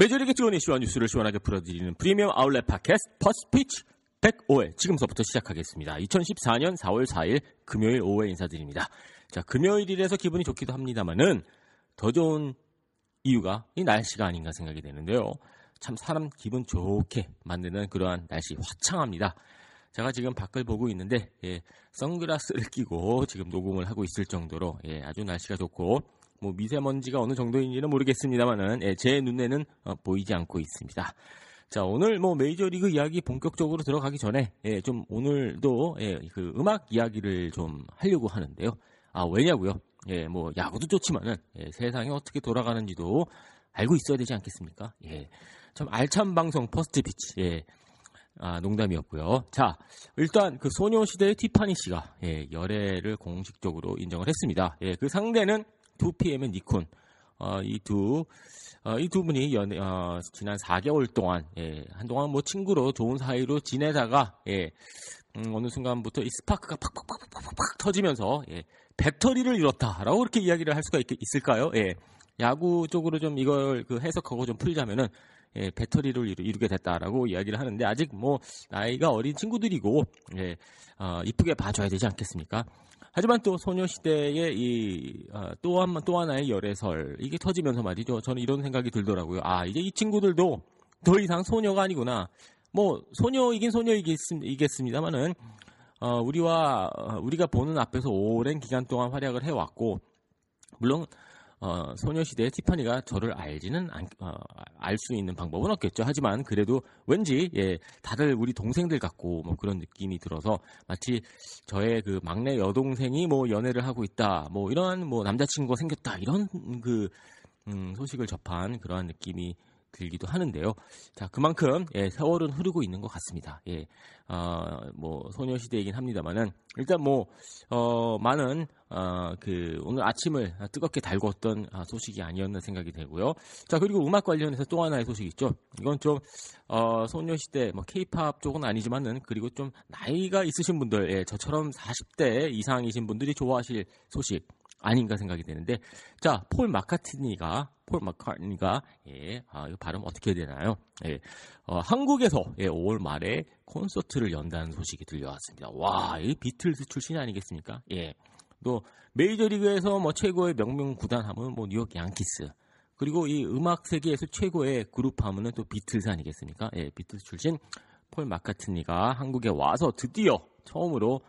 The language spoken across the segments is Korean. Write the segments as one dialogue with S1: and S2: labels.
S1: 메이저리그 지원 이슈와 뉴스를 시원하게 풀어드리는 프리미엄 아울렛 팟캐스트 퍼스트 피치 105회 지금서부터 시작하겠습니다. 2014년 4월 4일 금요일 오후에 인사드립니다. 자, 금요일이라서 기분이 좋기도 합니다만은 더 좋은 이유가 이 날씨가 아닌가 생각이 되는데요. 참 사람 기분 좋게 만드는 그러한 날씨 화창합니다. 제가 지금 밖을 보고 있는데 예, 선글라스를 끼고 지금 녹음을 하고 있을 정도로 예, 아주 날씨가 좋고 뭐 미세먼지가 어느 정도인지는 모르겠습니다만은 예, 제 눈에는 어, 보이지 않고 있습니다. 자 오늘 뭐 메이저리그 이야기 본격적으로 들어가기 전에 예, 좀 오늘도 예, 그 음악 이야기를 좀 하려고 하는데요. 아 왜냐고요? 예, 뭐 야구도 좋지만은 예, 세상이 어떻게 돌아가는지도 알고 있어야 되지 않겠습니까? 예, 참 알찬 방송 퍼스트 피치. 예, 아, 농담이었고요. 자, 일단 그 소녀시대의 티파니 씨가 예, 열애를 공식적으로 인정을 했습니다. 예, 그 상대는 2PM의 니콘. 어, 이 두, 어, 이두 분이 연, 어, 지난 4개월 동안, 예, 한동안 뭐 친구로 좋은 사이로 지내다가, 예, 음, 어느 순간부터 이 스파크가 팍팍팍팍팍 터지면서, 예, 배터리를 잃었다라고 그렇게 이야기를 할 수가 있, 있을까요? 예, 야구 쪽으로 좀 이걸 그 해석하고 좀 풀자면은, 예, 배터리를 이루, 이루 게 됐다라고 이야기를 하는데 아직 뭐 나이가 어린 친구들이고 예, 어, 이쁘게 봐줘야 되지 않겠습니까? 하지만 또 소녀시대의 이또한 또 하나의 열애설 이게 터지면서 말이죠. 저는 이런 생각이 들더라고요. 아 이제 이 친구들도 더 이상 소녀가 아니구나. 뭐 소녀이긴 소녀이겠습니다만은 어, 우리와 어, 우리가 보는 앞에서 오랜 기간 동안 활약을 해왔고 물론 어, 소녀시대의 티파니가 저를 알지는 어, 알수 있는 방법은 없겠죠. 하지만 그래도 왠지 예, 다들 우리 동생들 같고 뭐 그런 느낌이 들어서 마치 저의 그 막내 여동생이 뭐 연애를 하고 있다, 뭐 이런 뭐 남자친구가 생겼다 이런 그 음, 소식을 접한 그러한 느낌이 들기도 하는데요. 자, 그만큼 예, 세월은 흐르고 있는 것 같습니다. 예, 어, 뭐 소녀시대이긴 합니다만은 일단 뭐 어, 많은 어, 그 오늘 아침을 뜨겁게 달궜던 아, 소식이 아니었나 생각이 되고요. 자, 그리고 음악 관련해서 또 하나의 소식 있죠. 이건 좀 어, 소녀시대 뭐 케이팝 쪽은 아니지만은 그리고 좀 나이가 있으신 분들, 예, 저처럼 40대 이상이신 분들이 좋아하실 소식 아닌가 생각이 되는데 자 폴 마카트니가 폴 마카트니가 예, 아, 이거 발음 어떻게 해야 되나요? 예, 어, 한국에서 예, 5월 말에 콘서트를 연다는 소식이 들려왔습니다. 와, 이 비틀스 출신이 아니겠습니까? 예, 또 메이저리그에서 뭐 최고의 명문 구단 하면 뭐 뉴욕 양키스 그리고 이 음악 세계에서 최고의 그룹 하면은 또 비틀스 아니겠습니까? 예, 비틀스 출신 폴 마카트니가 한국에 와서 드디어 처음으로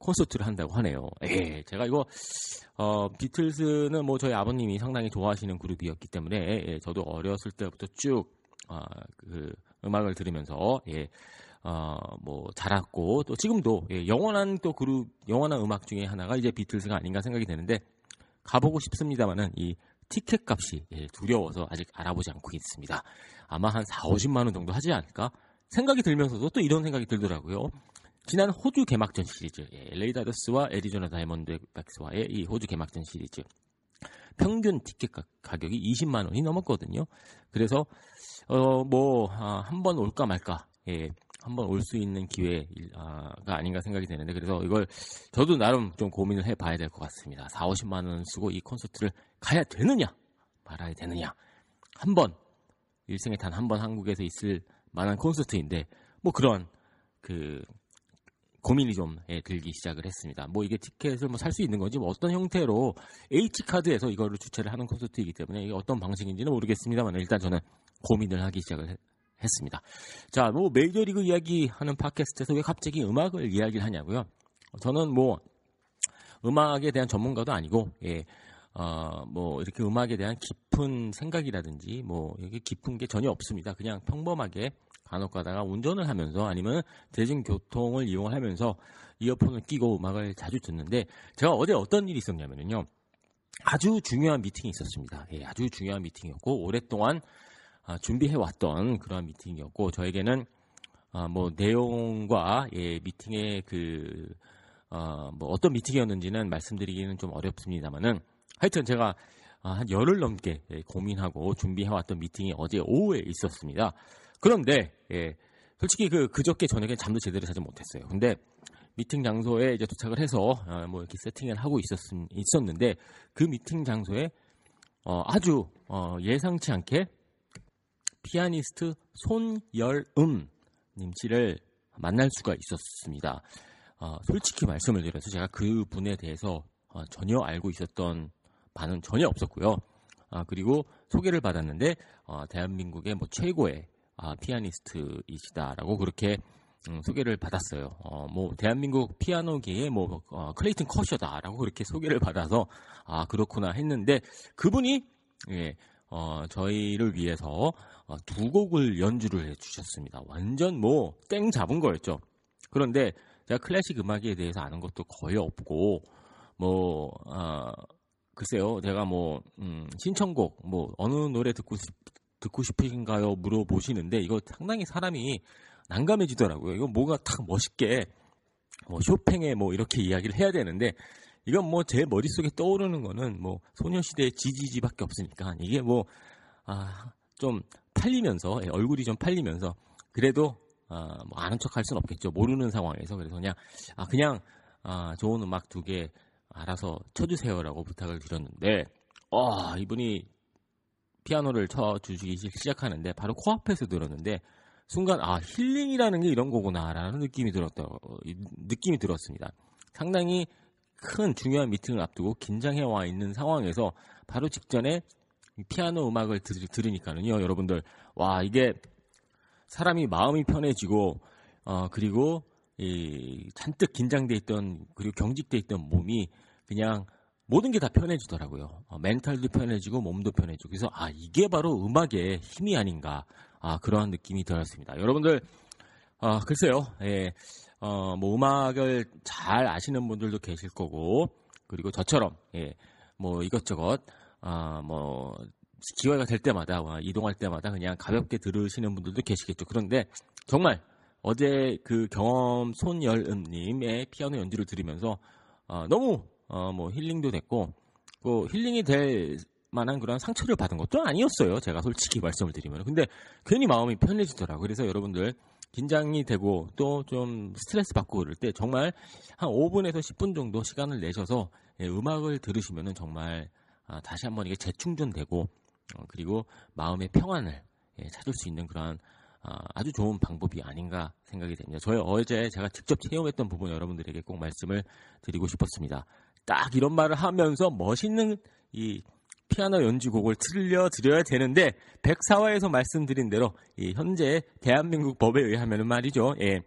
S1: 콘서트를 한다고 하네요. 예, 제가 이거 어, 비틀스는 뭐 저희 아버님이 상당히 좋아하시는 그룹이었기 때문에 예, 저도 어렸을 때부터 쭉 어, 그 음악을 들으면서 예, 어, 뭐 자랐고 또 지금도 예, 영원한 또 그룹 영원한 음악 중에 하나가 이제 비틀스가 아닌가 생각이 되는데 가보고 싶습니다만은 이 티켓 값이 예, 두려워서 아직 알아보지 않고 있습니다. 아마 한 4, 50만 원 정도 하지 않을까 생각이 들면서도 또 이런 생각이 들더라고요. 지난 호주 개막전 시리즈 예, LA 다저스와 애리조나 다이몬드백스와의 이 호주 개막전 시리즈 평균 티켓 가, 격이 20만 원이 넘었거든요. 그래서 어 뭐 아, 한번 올까 말까 예, 한번 올 수 있는 기회가 아닌가 생각이 되는데 그래서 이걸 저도 나름 좀 고민을 해봐야 될 것 같습니다. 4, 50만 원 쓰고 이 콘서트를 가야 되느냐 말아야 되느냐 한 번 일생에 단 한 번 한국에서 있을 만한 콘서트인데 뭐 그런 그 고민이 좀 예, 들기 시작을 했습니다. 뭐 이게 티켓을 뭐 살 수 있는 건지 뭐 어떤 형태로 H 카드에서 이거를 주최를 하는 콘서트이기 때문에 이게 어떤 방식인지는 모르겠습니다만 일단 저는 고민을 하기 시작을 했, 했습니다. 자, 뭐 메이저리그 이야기하는 팟캐스트에서 왜 갑자기 음악을 이야기를 하냐고요? 저는 뭐 음악에 대한 전문가도 아니고 예. 어, 뭐, 이렇게 음악에 대한 깊은 생각이라든지, 뭐, 이게 깊은 게 전혀 없습니다. 그냥 평범하게 간혹 가다가 운전을 하면서 아니면 대중교통을 이용하면서 이어폰을 끼고 음악을 자주 듣는데, 제가 어제 어떤 일이 있었냐면요. 아주 중요한 미팅이 있었습니다. 예, 아주 중요한 미팅이었고, 오랫동안 아, 준비해왔던 그러한 미팅이었고, 저에게는 아, 뭐, 내용과, 예, 미팅의 그, 어, 뭐 어떤 미팅이었는지는 말씀드리기는 좀 어렵습니다만은 하여튼 제가 아, 한 열흘 넘게 예, 고민하고 준비해왔던 미팅이 어제 오후에 있었습니다. 그런데 예, 솔직히 그 그저께 저녁에 잠도 제대로 자지 못했어요. 근데 미팅 장소에 이제 도착을 해서 어, 뭐 이렇게 세팅을 하고 있었 있었는데 그 미팅 장소에 어, 아주 어, 예상치 않게 피아니스트 손열음 님 씨를 만날 수가 있었습니다. 어, 솔직히 말씀을 드려서 제가 그 분에 대해서 어, 전혀 알고 있었던 바는 전혀 없었고요. 아, 그리고 소개를 받았는데 어, 대한민국의 뭐 최고의 아, 피아니스트이시다라고 그렇게 음, 소개를 받았어요. 어, 뭐 대한민국 피아노계의 뭐 어, 클레이튼 커셔다라고 그렇게 소개를 받아서 아 그렇구나 했는데 그분이 예, 어, 저희를 위해서 어, 두 곡을 연주를 해주셨습니다. 완전 뭐 땡 잡은 거였죠. 그런데 제가 클래식 음악에 대해서 아는 것도 거의 없고 뭐 어, 글쎄요 제가 뭐 음, 신청곡 뭐 어느 노래 듣고 싶, 듣고 싶으신가요 물어보시는데 이거 상당히 사람이 난감해지더라고요. 이거 뭐가 탁 멋있게 뭐 쇼팽에 뭐 이렇게 이야기를 해야 되는데 이건 뭐 제 머릿속에 떠오르는 거는 뭐 소녀시대의 지지지밖에 없으니까 이게 뭐 아, 좀 팔리면서 예, 얼굴이 좀 팔리면서 그래도 아, 뭐 아는 척 할 수는 없겠죠. 모르는 상황에서 그래서 그냥 아 그냥 아, 좋은 음악 두 개 알아서 쳐주세요라고 부탁을 드렸는데 어, 이분이 피아노를 쳐 주시기 시작하는데 바로 코앞에서 들었는데 순간 아 힐링이라는 게 이런 거구나라는 느낌이 들었다 느낌이 들었습니다. 상당히 큰 중요한 미팅을 앞두고 긴장해 와 있는 상황에서 바로 직전에 피아노 음악을 들, 들으니까는요 여러분들 와 이게 사람이 마음이 편해지고 어 그리고 이 잔뜩 긴장돼 있던 그리고 경직돼 있던 몸이 그냥 모든 게 다 편해지더라고요. 어, 멘탈도 편해지고 몸도 편해지고 그래서 아 이게 바로 음악의 힘이 아닌가 아 그러한 느낌이 들었습니다. 여러분들 아 글쎄요, 예, 어 뭐 음악을 잘 아시는 분들도 계실 거고 그리고 저처럼 예, 뭐 이것저것 아 뭐 기회가 될 때마다 이동할 때마다 그냥 가볍게 들으시는 분들도 계시겠죠. 그런데 정말 어제 그 경험 손열음님의 피아노 연주를 들으면서 어, 너무 어, 뭐 힐링도 됐고 그 힐링이 될 만한 그런 상처를 받은 것도 아니었어요. 제가 솔직히 말씀을 드리면. 근데 괜히 마음이 편해지더라고요. 그래서 여러분들 긴장이 되고 또 좀 스트레스 받고 그럴 때 정말 한 5분에서 10분 정도 시간을 내셔서 예, 음악을 들으시면은 정말 아, 다시 한번 이게 재충전되고 어, 그리고 마음의 평안을 예, 찾을 수 있는 그런 아, 아주 좋은 방법이 아닌가 생각이 됩니다. 저희 어제 제가 직접 체험했던 부분 여러분들에게 꼭 말씀을 드리고 싶었습니다. 딱 이런 말을 하면서 멋있는 이 피아노 연주곡을 틀어드려야 되는데 백사화에서 말씀드린 대로 이 현재 대한민국 법에 의하면 말이죠. 예,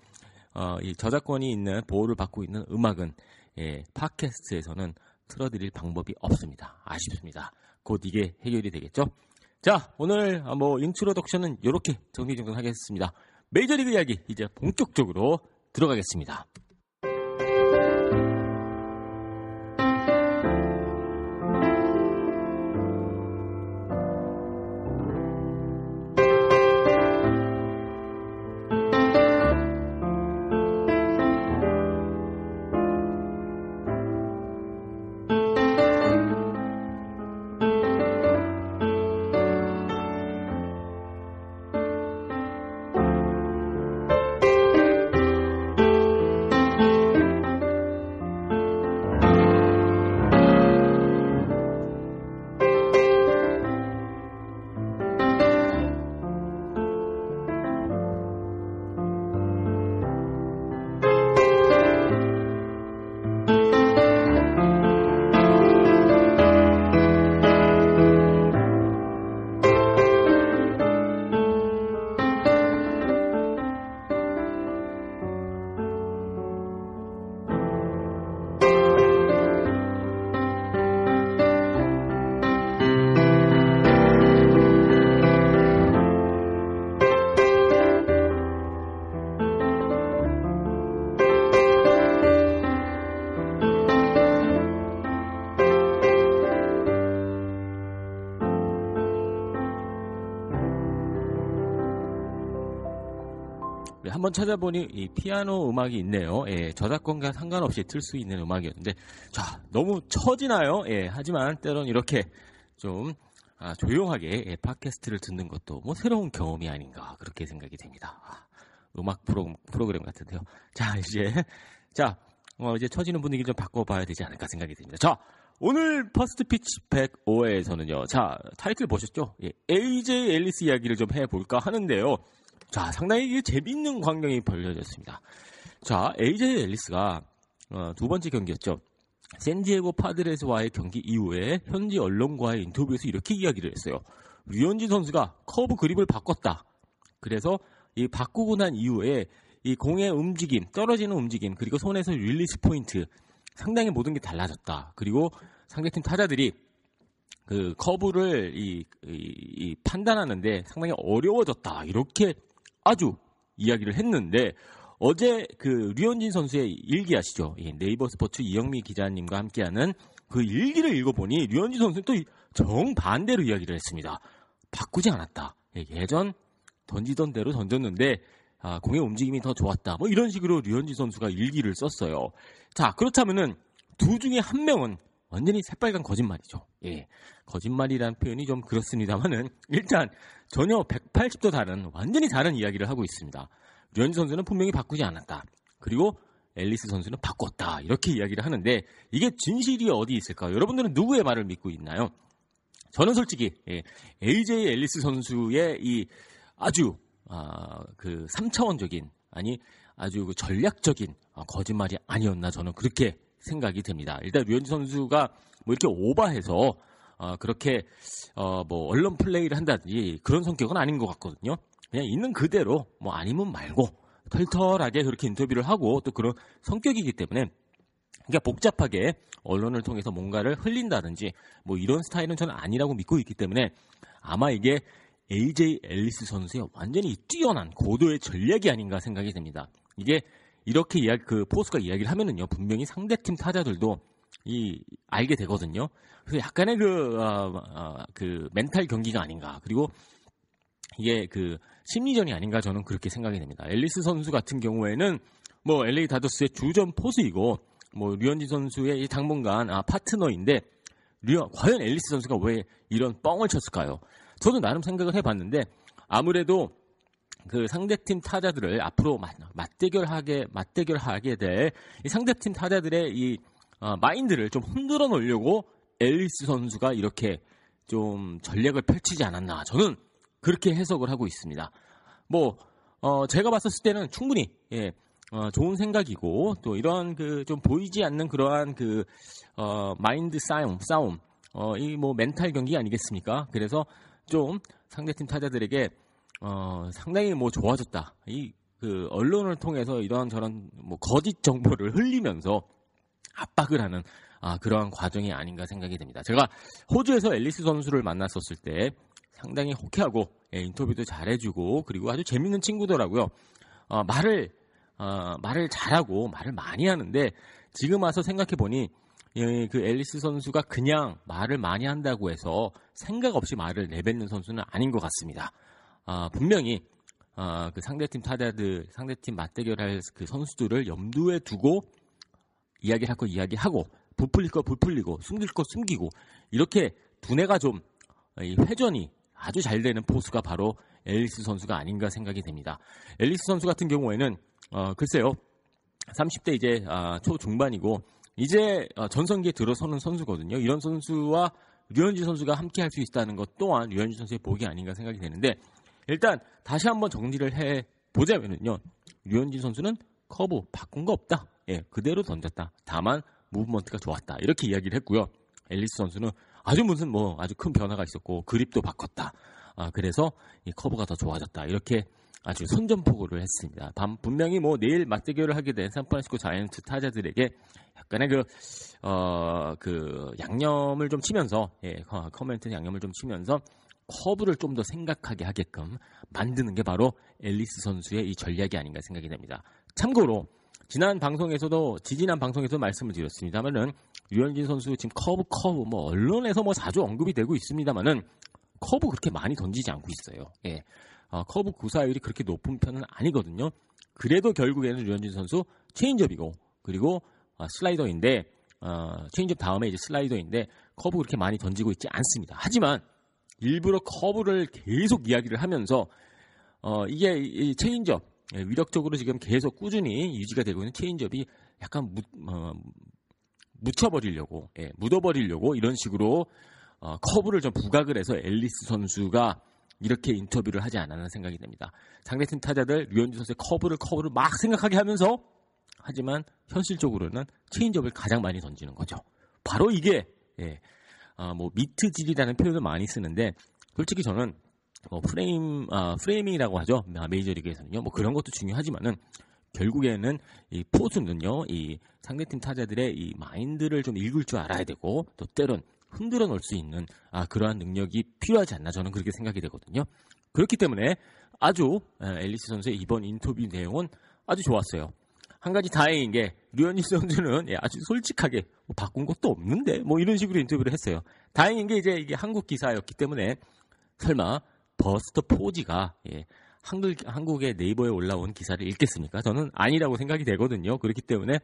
S1: 어, 이 저작권이 있는 보호를 받고 있는 음악은 예, 팟캐스트에서는 틀어드릴 방법이 없습니다. 아쉽습니다. 곧 이게 해결이 되겠죠. 자, 오늘 아, 뭐 introduction은 이렇게 정리정돈하겠습니다. 메이저리그 이야기 이제 본격적으로 들어가겠습니다. 한번 찾아보니 이 피아노 음악이 있네요. 예, 저작권과 상관없이 틀 수 있는 음악이었는데 자 너무 처지나요? 예, 하지만 때론 이렇게 좀 아, 조용하게 예, 팟캐스트를 듣는 것도 뭐 새로운 경험이 아닌가 그렇게 생각이 됩니다. 아, 음악 프로, 프로그램 같은데요. 자 이제 자 어, 이제 처지는 분위기 좀 바꿔봐야 되지 않을까 생각이 듭니다. 자 오늘 First Pitch 105회에서는요. 자 타이틀 보셨죠? 예, AJ 앨리스 이야기를 좀 해볼까 하는데요. 자, 상당히 재밌는 광경이 벌려졌습니다. 자, AJ 앨리스가 어, 두 번째 경기였죠. 샌디에고 파드레스와의 경기 이후에 현지 언론과의 인터뷰에서 이렇게 이야기를 했어요. 류현진 선수가 커브 그립을 바꿨다. 그래서 이 바꾸고 난 이후에 이 공의 움직임, 떨어지는 움직임, 그리고 손에서 release point 상당히 모든 게 달라졌다. 그리고 상대팀 타자들이 그 커브를 이, 이, 이 판단하는데 상당히 어려워졌다. 이렇게 아주 이야기를 했는데 어제 그 류현진 선수의 일기 아시죠? 예, 네이버 스포츠 이영미 기자님과 함께하는 그 일기를 읽어보니 류현진 선수는 또 정반대로 이야기를 했습니다. 바꾸지 않았다. 예, 예전 던지던 대로 던졌는데 아, 공의 움직임이 더 좋았다. 뭐 이런 식으로 류현진 선수가 일기를 썼어요. 자 그렇다면은 두 중에 한 명은 완전히 새빨간 거짓말이죠. 예. 거짓말이라는 표현이 좀 그렇습니다만은 일단 전혀 180도 다른 완전히 다른 이야기를 하고 있습니다. 류현진 선수는 분명히 바꾸지 않았다. 그리고 앨리스 선수는 바꿨다. 이렇게 이야기를 하는데 이게 진실이 어디 있을까요? 여러분들은 누구의 말을 믿고 있나요? 저는 솔직히 예, AJ 앨리스 선수의 이 아주 아, 그 3차원적인 아니 아주 그 전략적인 아, 거짓말이 아니었나 저는 그렇게 생각이 됩니다. 일단 류현진 선수가 뭐 이렇게 오버해서 어, 그렇게 어, 뭐 언론 플레이를 한다든지 그런 성격은 아닌 것 같거든요. 그냥 있는 그대로 뭐 아니면 말고 털털하게 그렇게 인터뷰를 하고 또 그런 성격이기 때문에 그러니까 복잡하게 언론을 통해서 뭔가를 흘린다든지 뭐 이런 스타일은 저는 아니라고 믿고 있기 때문에 아마 이게 AJ 앨리스 선수의 완전히 뛰어난 고도의 전략이 아닌가 생각이 됩니다. 이게 이렇게 이야기 그 포스가 이야기를 하면은요 분명히 상대팀 타자들도 이 알게 되거든요. 그래서 약간의 그, 어, 어, 그 멘탈 경기가 아닌가. 그리고 이게 그 심리전이 아닌가 저는 그렇게 생각이 됩니다. 앨리스 선수 같은 경우에는 뭐 LA 다저스의 주전 포수이고 뭐 류현진 선수의 당분간 아, 파트너인데 류 과연 앨리스 선수가 왜 이런 뻥을 쳤을까요? 저도 나름 생각을 해봤는데 아무래도 그 상대팀 타자들을 앞으로 맞 대결하게 맞대결하게 될 이 상대팀 타자들의 이 어, 마인드를 좀 흔들어 놓으려고 앨리스 선수가 이렇게 좀 전략을 펼치지 않았나 저는 그렇게 해석을 하고 있습니다. 뭐 어, 제가 봤었을 때는 충분히 예, 어, 좋은 생각이고 또 이런 그 좀 보이지 않는 그러한 그 어, 마인드 싸움 싸움 어, 이뭐 멘탈 경기 아니겠습니까? 그래서 좀 상대팀 타자들에게 어, 상당히 뭐 좋아졌다. 이 그 언론을 통해서 이런 저런 뭐 거짓 정보를 흘리면서 압박을 하는 아, 그러한 과정이 아닌가 생각이 됩니다. 제가 호주에서 앨리스 선수를 만났었을 때 상당히 호쾌하고 예, 인터뷰도 잘해주고 그리고 아주 재밌는 친구더라고요. 어, 말을 어, 말을 잘하고 말을 많이 하는데 지금 와서 생각해 보니 예, 그 앨리스 선수가 그냥 말을 많이 한다고 해서 생각 없이 말을 내뱉는 선수는 아닌 것 같습니다. 아, 분명히 아, 그 상대팀 타자들, 상대팀 맞대결할 그 선수들을 염두에 두고 이야기를 할거 이야기하고 부풀릴 거 부풀리고 숨길 거 숨기고 이렇게 두뇌가 좀 회전이 아주 잘 되는 포수가 바로 앨리스 선수가 아닌가 생각이 됩니다. 앨리스 선수 같은 경우에는 어, 글쎄요 30대 이제 아, 초중반이고 이제 어, 전성기에 들어서는 선수거든요. 이런 선수와 류현진 선수가 함께 할 수 있다는 것 또한 류현진 선수의 복이 아닌가 생각이 되는데 일단 다시 한번 정리를 해 보자면은요. 류현진 선수는 커브 바꾼 거 없다. 예, 그대로 던졌다. 다만 movement가 좋았다. 이렇게 이야기를 했고요. 앨리스 선수는 아주 무슨 뭐 아주 큰 변화가 있었고 그립도 바꿨다. 아, 그래서 이 커브가 더 좋아졌다. 이렇게 아주 선전포고를 했습니다. 밤, 분명히 뭐 내일 맞대결을 하게 된 샌프란시스코 자이언트 타자들에게 약간의 그, 어, 그 양념을 좀 치면서, 예, 커멘트 양념을 좀 치면서 커브를 좀 더 생각하게 하게끔 만드는 게 바로 앨리스 선수의 이 전략이 아닌가 생각이 됩니다. 참고로 지난 방송에서도 지지난 방송에서 말씀을 드렸습니다만은 류현진 선수 지금 커브 커브 뭐 언론에서 뭐 자주 언급이 되고 있습니다만은 커브 그렇게 많이 던지지 않고 있어요. 예. 어, 커브 구사율이 그렇게 높은 편은 아니거든요. 그래도 결국에는 류현진 선수 체인지업이고 그리고 어, 슬라이더인데 어, 체인지업 다음에 이제 슬라이더인데 커브 그렇게 많이 던지고 있지 않습니다. 하지만 일부러 커브를 계속 이야기를 하면서 어, 이게 이 체인지업 예, 위력적으로 지금 계속 꾸준히 유지가 되고 있는 체인지업이 약간 묻, 어, 묻혀버리려고 예, 묻어버리려고 이런 식으로 어, 커브를 좀 부각을 해서 앨리스 선수가 이렇게 인터뷰를 하지 않았나 생각이 됩니다. 상대팀 타자들 류현진 선수의 커브를 커브를 막 생각하게 하면서 하지만 현실적으로는 체인지업을 가장 많이 던지는 거죠. 바로 이게 예, 어, 뭐 미트질이라는 표현을 많이 쓰는데 솔직히 저는 뭐 프레임 아, framing이라고 하죠. 메이저리그에서는요. 뭐 그런 것도 중요하지만은 결국에는 이 포수는요. 이 상대팀 타자들의 이 마인드를 좀 읽을 줄 알아야 되고 또 때론 흔들어 놓을 수 있는 아 그러한 능력이 필요하지 않나 저는 그렇게 생각이 되거든요. 그렇기 때문에 아주 앨리스 선수의 이번 인터뷰 내용은 아주 좋았어요 한 가지 다행인 게 류현진 선수는 예, 아주 솔직하게 뭐 바꾼 것도 없는데 뭐 이런 식으로 인터뷰를 했어요. 다행인 게 이제 이게 한국 기사였기 때문에 설마 버스터 포지가 예, 한글, 한국의 네이버에 올라온 기사를 읽겠습니까? 저는 아니라고 생각이 되거든요. 그렇기 때문에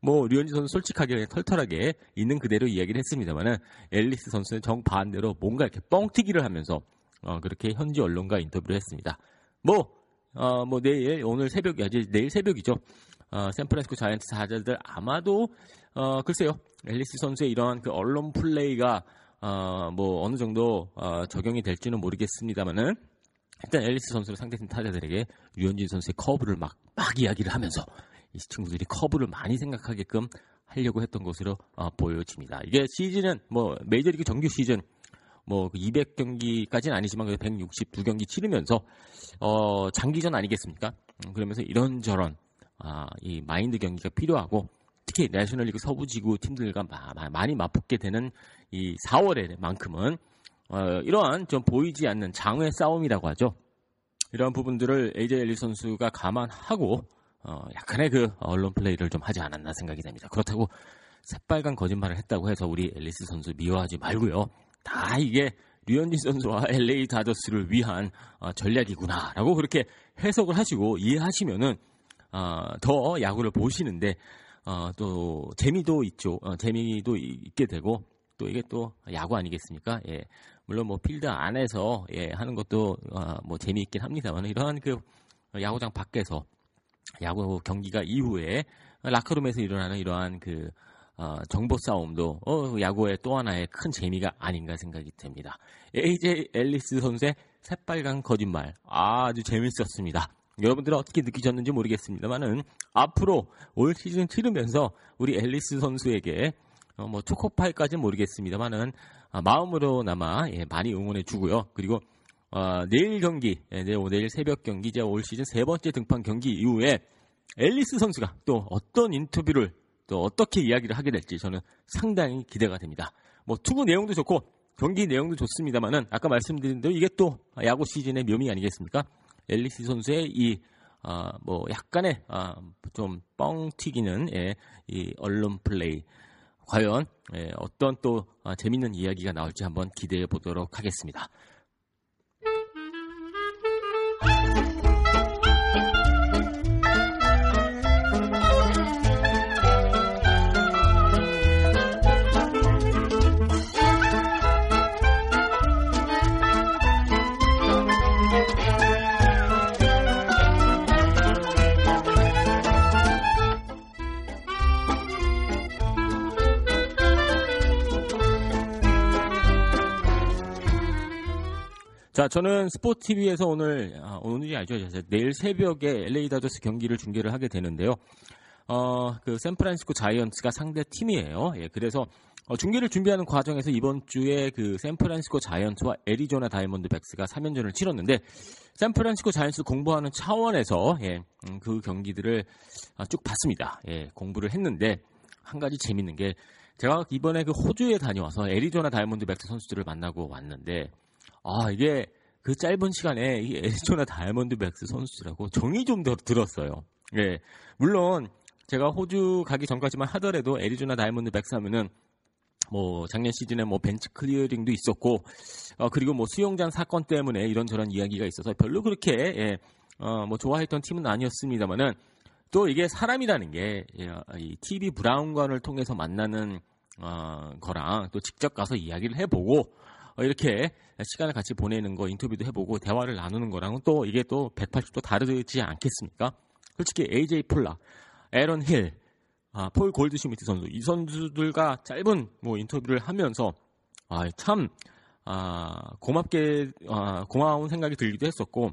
S1: 뭐 류현진 선수 솔직하게 털털하게 있는 그대로 이야기를 했습니다만은 앨리스 선수는 정 반대로 뭔가 이렇게 뻥튀기를 하면서 어, 그렇게 현지 언론과 인터뷰를 했습니다. 뭐, 어, 뭐 내일 오늘 새벽, 이제 내일 새벽이죠. 어, 샌프란시스코 자이언트 타자들 아마도 어, 글쎄요 앨리스 선수의 이러한 그 언론 플레이가 어, 뭐 어느 정도 어, 적용이 될지는 모르겠습니다만은 일단 앨리스 선수를 상대팀 타자들에게 류현진 선수의 커브를 막, 막 이야기를 하면서 이 친구들이 커브를 많이 생각하게끔 하려고 했던 것으로 어, 보여집니다. 이게 시즌은 뭐 메이저리그 정규 시즌 뭐 200경기까지는 아니지만 162경기 치르면서 어, 장기전 아니겠습니까? 음, 그러면서 이런저런 아, 이 마인드 경기가 필요하고 특히 내셔널리그 서부 지구 팀들과 마, 많이 맞붙게 되는 이 4월에만큼은 어, 이러한 좀 보이지 않는 장외 싸움이라고 하죠. 이러한 부분들을 AJ 엘리 선수가 감안하고 어, 약간의 그 언론 플레이를 좀 하지 않았나 생각이 됩니다. 그렇다고 새빨간 거짓말을 했다고 해서 우리 앨리스 선수 미워하지 말고요. 다 이게 류현진 선수와 LA 다저스를 위한 어, 전략이구나라고 그렇게 해석을 하시고 이해하시면은 어, 더 야구를 보시는데 어, 또 재미도 있죠. 어, 재미도 있게 되고 또 이게 또 야구 아니겠습니까? 예. 물론 뭐 필드 안에서 예, 하는 것도 어, 뭐 재미있긴 합니다만 이러한 그 야구장 밖에서 야구 경기가 이후에 라커룸에서 일어나는 이러한 그 어, 정보 싸움도 어, 야구의 또 하나의 큰 재미가 아닌가 생각이 됩니다. AJ 앨리스 선수의 새빨간 거짓말 아주 재밌었습니다. 여러분들은 어떻게 느끼셨는지 모르겠습니다만은 앞으로 올 시즌 치르면서 우리 앨리스 선수에게 어, 뭐 초코파이까지는 모르겠습니다만은 아, 마음으로나마 예, 많이 응원해 주고요. 그리고 어, 내일 경기, 예, 내일, 내일 새벽 경기, 이제 올 시즌 세 번째 등판 경기 이후에 앨리스 선수가 또 어떤 인터뷰를 또 어떻게 이야기를 하게 될지 저는 상당히 기대가 됩니다. 뭐 투구 내용도 좋고 경기 내용도 좋습니다만은 아까 말씀드린 대로 이게 또 야구 시즌의 묘미 아니겠습니까? 앨리스 선수의 이, 어, 뭐, 약간의, 어, 좀, 뻥 튀기는, 예, 이 언론 플레이. 과연, 예, 어떤 또, 어, 재밌는 이야기가 나올지 한번 기대해 보도록 하겠습니다. 자, 저는 스포츠 TV에서 오늘 아, 오늘이 아니죠. 내일 새벽에 LA 다저스 경기를 중계를 하게 되는데요. 어, 그 샌프란시스코 자이언츠가 상대 팀이에요. 예, 그래서 어, 중계를 준비하는 과정에서 이번 주에 그 샌프란시스코 자이언츠와 애리조나 다이아몬드 백스가 3연전을 치렀는데 샌프란시스코 자이언츠 공부하는 차원에서 예, 음, 그 경기들을 아, 쭉 봤습니다. 예, 공부를 했는데 한 가지 재밌는 게 제가 이번에 그 호주에 다녀와서 애리조나 다이아몬드 백스 선수들을 만나고 왔는데 아, 이게 그 짧은 시간에 이 애리조나 다이아몬드 백스 선수들하고 정이 좀 더 들었어요. 예. 물론 제가 호주 가기 전까지만 하더라도 애리조나 다이아몬드 백스 하면은 뭐 작년 시즌에 뭐 bench clearing도 있었고 어 그리고 뭐 수영장 사건 때문에 이런저런 이야기가 있어서 별로 그렇게 예, 어, 뭐 좋아했던 팀은 아니었습니다만은 또 이게 사람이라는 게 이 TV 브라운관을 통해서 만나는 어, 거랑 또 직접 가서 이야기를 해보고 어, 이렇게 시간을 같이 보내는 거 인터뷰도 해보고 대화를 나누는 거랑은 또 이게 또 180도 다르지 않겠습니까? 솔직히 AJ 폴라, 에런 힐, 아, 폴 골드슈미트 선수 이 선수들과 짧은 뭐 인터뷰를 하면서 아, 참 아, 고맙게 아, 고마운 생각이 들기도 했었고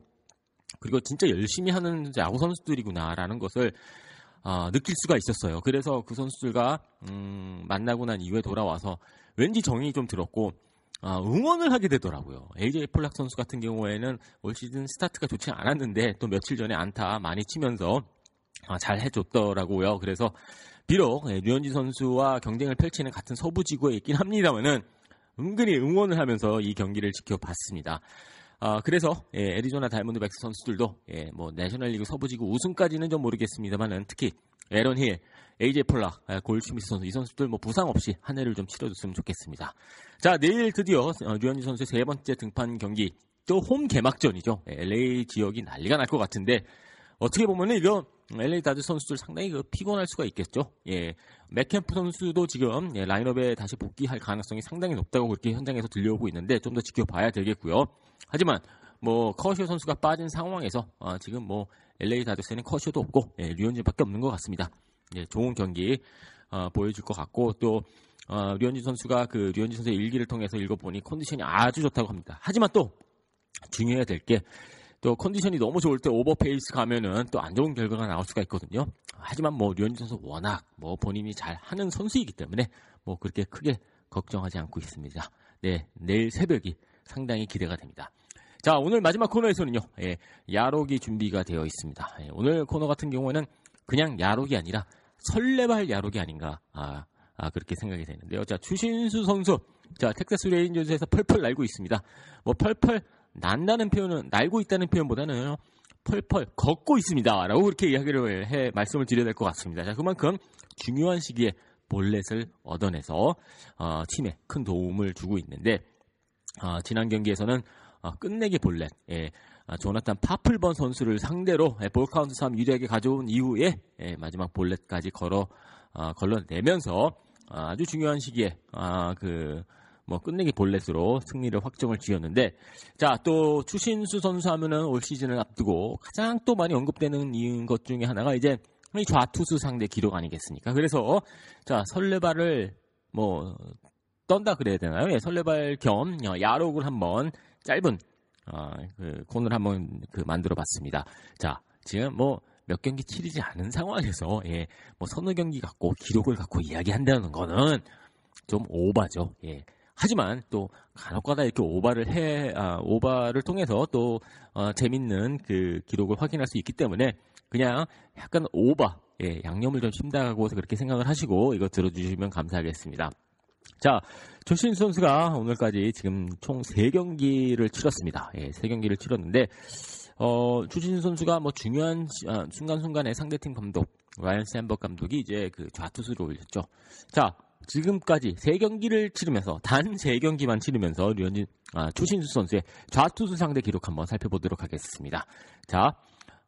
S1: 그리고 진짜 열심히 하는 야구 선수들이구나라는 것을 아, 느낄 수가 있었어요. 그래서 그 선수들과 음, 만나고 난 이후에 돌아와서 왠지 정이 좀 들었고 아, 응원을 하게 되더라고요. AJ 폴락 선수 같은 경우에는 올 시즌 스타트가 좋지 않았는데 또 며칠 전에 안타 많이 치면서 아, 잘 해줬더라고요. 그래서 비록 예, 류현진 선수와 경쟁을 펼치는 같은 서부 지구에 있긴 합니다만은 은근히 응원을 하면서 이 경기를 지켜봤습니다. 아, 그래서 예, 애리조나 다이몬드백스 선수들도 예, 뭐 내셔널리그 서부지구 우승까지는 좀 모르겠습니다만은 특히 에런 힐, AJ 폴락, 아, 골드슈미트 선수 이 선수들 뭐 부상 없이 한 해를 좀 치러줬으면 좋겠습니다. 자 내일 드디어 어, 류현진 선수의 세 번째 등판 경기 또 홈 개막전이죠. 예, LA 지역이 난리가 날 것 같은데 어떻게 보면은 이거 LA 다저스 선수들 상당히 그 피곤할 수가 있겠죠. 예, 맷 켐프 선수도 지금 예, 라인업에 다시 복귀할 가능성이 상당히 높다고 그렇게 현장에서 들려오고 있는데 좀 더 지켜봐야 되겠고요. 하지만 뭐 커쇼 선수가 빠진 상황에서 어, 지금 뭐 LA 다저스는 커쇼도 없고 예, 류현진밖에 없는 것 같습니다. 예, 좋은 경기 어, 보여줄 것 같고 또 어, 류현진 선수가 그 류현진 선수의 일기를 통해서 읽어보니 컨디션이 아주 좋다고 합니다. 하지만 또 중요해야 될 게 또 컨디션이 너무 좋을 때 오버페이스 가면은 또 안 좋은 결과가 나올 수가 있거든요. 하지만 뭐 류현진 선수 워낙 뭐 본인이 잘 하는 선수이기 때문에 뭐 그렇게 크게 걱정하지 않고 있습니다. 네, 내일 새벽이 상당히 기대가 됩니다. 자, 오늘 마지막 코너에서는요, 예, 야록이 준비가 되어 있습니다. 예, 오늘 코너 같은 경우에는 그냥 야록이 아니라 설레발 야록이 아닌가, 아, 아, 그렇게 생각이 되는데요. 자, 추신수 선수, 자, 텍사스 레인저즈에서 펄펄 날고 있습니다. 뭐, 펄펄 난다는 표현은 날고 있다는 표현보다는 펄펄 걷고 있습니다. 라고 그렇게 이야기를 해 말씀을 드려야 될 것 같습니다. 자, 그만큼 중요한 시기에 볼넷을 얻어내서 어, 팀에 큰 도움을 주고 있는데 어, 지난 경기에서는 어, 끝내기 볼넷 예, 아, 조나탄 파플번 선수를 상대로 예, 볼카운트 3 유리하게 가져온 이후에 예, 마지막 볼넷까지 걸어 어, 걸러내면서 아주 중요한 시기에 아, 그 뭐 끝내기 볼넷으로 승리를 확정을 지었는데 자 또 추신수 선수 하면은 올 시즌을 앞두고 가장 또 많이 언급되는 이유인 것 중에 하나가 이제 이 좌투수 상대 기록 아니겠습니까? 그래서 자 설레발을 뭐 떤다 그래야 되나요? 예, 설레발 겸 어, 야록을 한번 짧은 어, 그 코너를 한번 그 만들어봤습니다. 자 지금 뭐 몇 경기 치르지 않은 상황에서 예, 뭐 서너 경기 갖고 기록을 갖고 이야기한다는 거는 좀 오바죠. 예. 하지만 또 간혹가다 이렇게 오바를 해 아, 오바를 통해서 또 어, 재밌는 그 기록을 확인할 수 있기 때문에 그냥 약간 오바 예, 양념을 좀 심다고 그렇게 생각을 하시고 이거 들어주시면 감사하겠습니다. 자, 조신 선수가 오늘까지 지금 총 3경기를 치렀습니다. 예, 3경기를 치렀는데, 어, 추신 선수가 뭐 중요한 아, 순간순간에 상대팀 감독, 라이언 샌버 감독이 이제 그 좌투수를 올렸죠. 자, 지금까지 세 경기를 치르면서 단세 경기만 치르면서 류현진 아, 추신수 선수의 좌투수 상대 기록 한번 살펴보도록 하겠습니다. 자,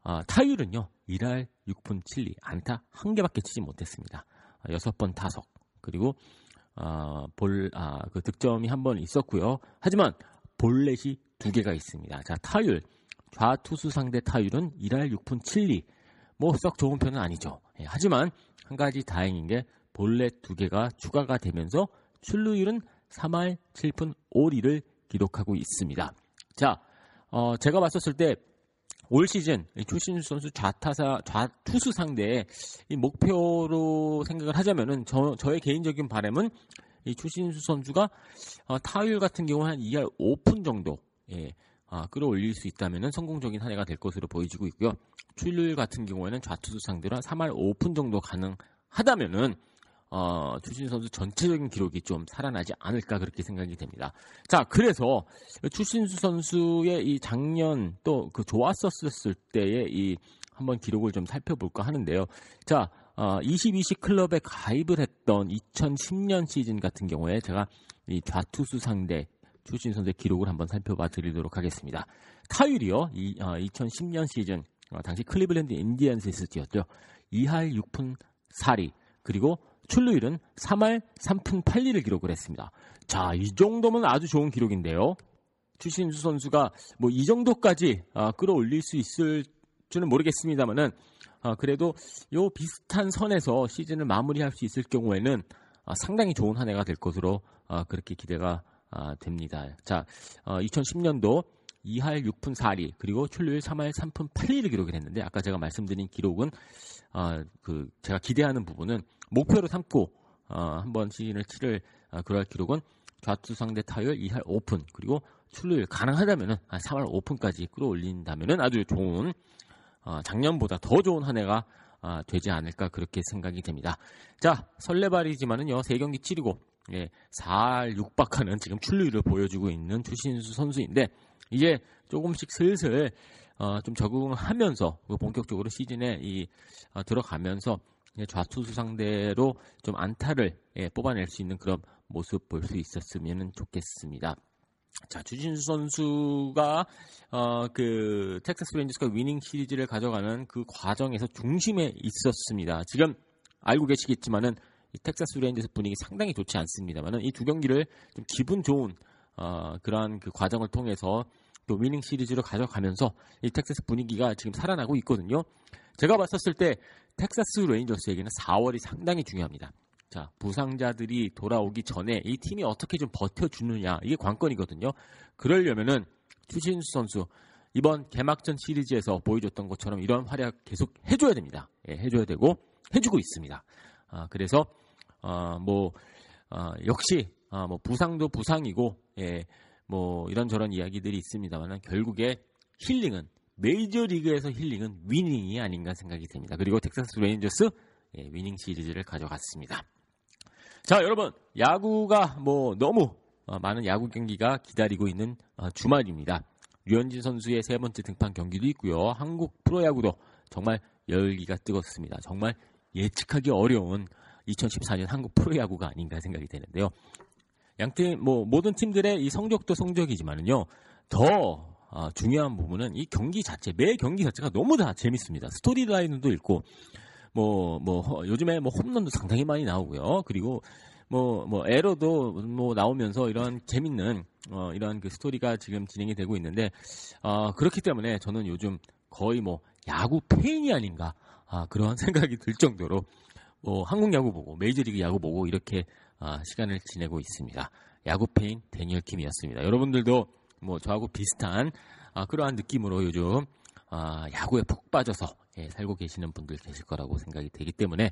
S1: 아, 타율은요 1할 6푼 7리 안타 한 개밖에 치지 못했습니다. 아, 여섯 번 타석 그리고 아, 볼, 아, 그 득점이 한 번 있었고요. 하지만 볼넷이 두 개가 있습니다. 자, 타율 좌투수 상대 타율은 1할 6푼 7리 뭐 썩 좋은 편은 아니죠. 예, 하지만 한 가지 다행인 게 볼넷 두 개가 추가가 되면서 출루율은 3할 7푼 5리를 기록하고 있습니다. 자, 어, 제가 봤었을 때 올 시즌 추신수 선수 좌타사 좌 투수 상대 이 목표로 생각을 하자면은 저, 저의 개인적인 바람은 이 추신수 선수가 어, 타율 같은 경우 한 2할 5푼 정도 예, 아, 끌어올릴 수 있다면 성공적인 한 해가 될 것으로 보여지고 있고요. 출루율 같은 경우에는 좌투수 상대로 한 3할 5푼 정도 가능하다면은 어, 추신 선수 전체적인 기록이 좀 살아나지 않을까 그렇게 생각이 됩니다. 자, 그래서 추신수 선수의 이 작년 또 그 좋았었을 때의 이 한번 기록을 좀 살펴볼까 하는데요. 자, 어, 22시 클럽에 가입을 했던 2010년 시즌 같은 경우에 제가 이 좌투수 상대 추신 선수의 기록을 한번 살펴봐 드리도록 하겠습니다. 타율이요. 이, 2010년 시즌 어, 당시 클리블랜드 인디언스에서 뛰었죠. 2할 6푼 4리 그리고 출루율은 3할 3푼 8리를 기록을 했습니다. 자, 이 정도면 아주 좋은 기록인데요. 추신수 선수가 뭐 이 정도까지 어, 끌어올릴 수 있을 줄은 모르겠습니다만은 어, 그래도 요 비슷한 선에서 시즌을 마무리할 수 있을 경우에는 어, 상당히 좋은 한 해가 될 것으로 어, 그렇게 기대가 아, 됩니다. 자, 2010년도 2할 6푼 4리 그리고 출루율 3할 3푼 8리를 기록을 했는데 아까 제가 말씀드린 기록은 그 제가 기대하는 부분은 목표로 삼고 한번 시즌을 치를 그럴 기록은 좌투 상대 타율 2할 5푼 그리고 출루율 가능하다면은 3할 5푼까지 끌어올린다면은 아주 좋은 작년보다 더 좋은 한 해가 아, 되지 않을까 그렇게 생각이 됩니다. 자, 설레발이지만은요, 세 경기 치르고 예, 4할 6박하는 지금 출루율을 보여주고 있는 추신수 선수인데 이제 조금씩 슬슬 어, 좀 적응하면서 그 본격적으로 시즌에 이 어, 들어가면서 좌투수 상대로 좀 안타를 예, 뽑아낼 수 있는 그런 모습 볼 수 있었으면 좋겠습니다. 자, 추신수 선수가 어, 그 텍사스 레인저스가 winning series를 가져가는 그 과정에서 중심에 있었습니다. 지금 알고 계시겠지만은 이 텍사스 레인저스 분위기 상당히 좋지 않습니다만은 이 두 경기를 좀 기분 좋은 어, 그러한 그 과정을 통해서 또 winning series로 가져가면서 이 텍사스 분위기가 지금 살아나고 있거든요. 제가 봤었을 때 텍사스 레인저스에게는 4월이 상당히 중요합니다. 자, 부상자들이 돌아오기 전에 이 팀이 어떻게 좀 버텨주느냐, 이게 관건이거든요. 그러려면은 추신수 선수, 이번 개막전 시리즈에서 보여줬던 것처럼 이런 활약 계속 해줘야 됩니다. 예, 해줘야 되고, 해주고 있습니다. 아, 그래서, 어, 뭐, 어, 역시, 어, 뭐, 부상도 부상이고, 예, 뭐, 이런저런 이야기들이 있습니다만, 결국에 힐링은, 메이저리그에서 힐링은 winning이 아닌가 생각이 됩니다. 그리고 텍사스 레인저스, 예, winning 시리즈를 가져갔습니다. 자, 여러분, 야구가 뭐 너무 어, 많은 야구 경기가 기다리고 있는 어, 주말입니다. 류현진 선수의 세 번째 등판 경기도 있고요. 한국 프로야구도 정말 열기가 뜨겁습니다. 정말 예측하기 어려운 2014년 한국 프로야구가 아닌가 생각이 되는데요. 양팀 뭐 모든 팀들의 이 성적도 성적이지만은요. 더 어, 중요한 부분은 이 경기 자체 매 경기 자체가 너무 다 재밌습니다. 스토리 라인도 있고 뭐, 뭐, 요즘에 뭐 홈런도 상당히 많이 나오고요. 그리고 뭐, 뭐, 에러도 뭐 나오면서 이런 재밌는, 어, 이런 그 스토리가 지금 진행이 되고 있는데, 어, 그렇기 때문에 저는 요즘 거의 뭐, 야구 폐인이 아닌가, 아, 그런 생각이 들 정도로, 뭐, 한국 야구 보고, 메이저리그 야구 보고, 이렇게, 아, 시간을 지내고 있습니다. 야구 폐인 데니얼 킴이었습니다. 여러분들도 뭐, 저하고 비슷한, 아, 그러한 느낌으로 요즘, 아, 야구에 푹 빠져서 예, 살고 계시는 분들 계실 거라고 생각이 되기 때문에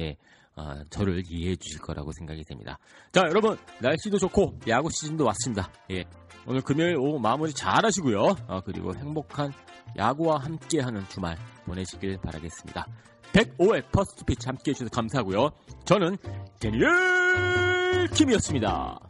S1: 예, 아, 저를 이해해 주실 거라고 생각이 됩니다. 자, 여러분 날씨도 좋고 야구 시즌도 왔습니다. 예, 오늘 금요일 오후 마무리 잘 하시고요. 어, 그리고 행복한 야구와 함께하는 주말 보내시길 바라겠습니다. 105회 First Pitch 함께 해 주셔서 감사하고요. 저는 데니엘 킴이었습니다.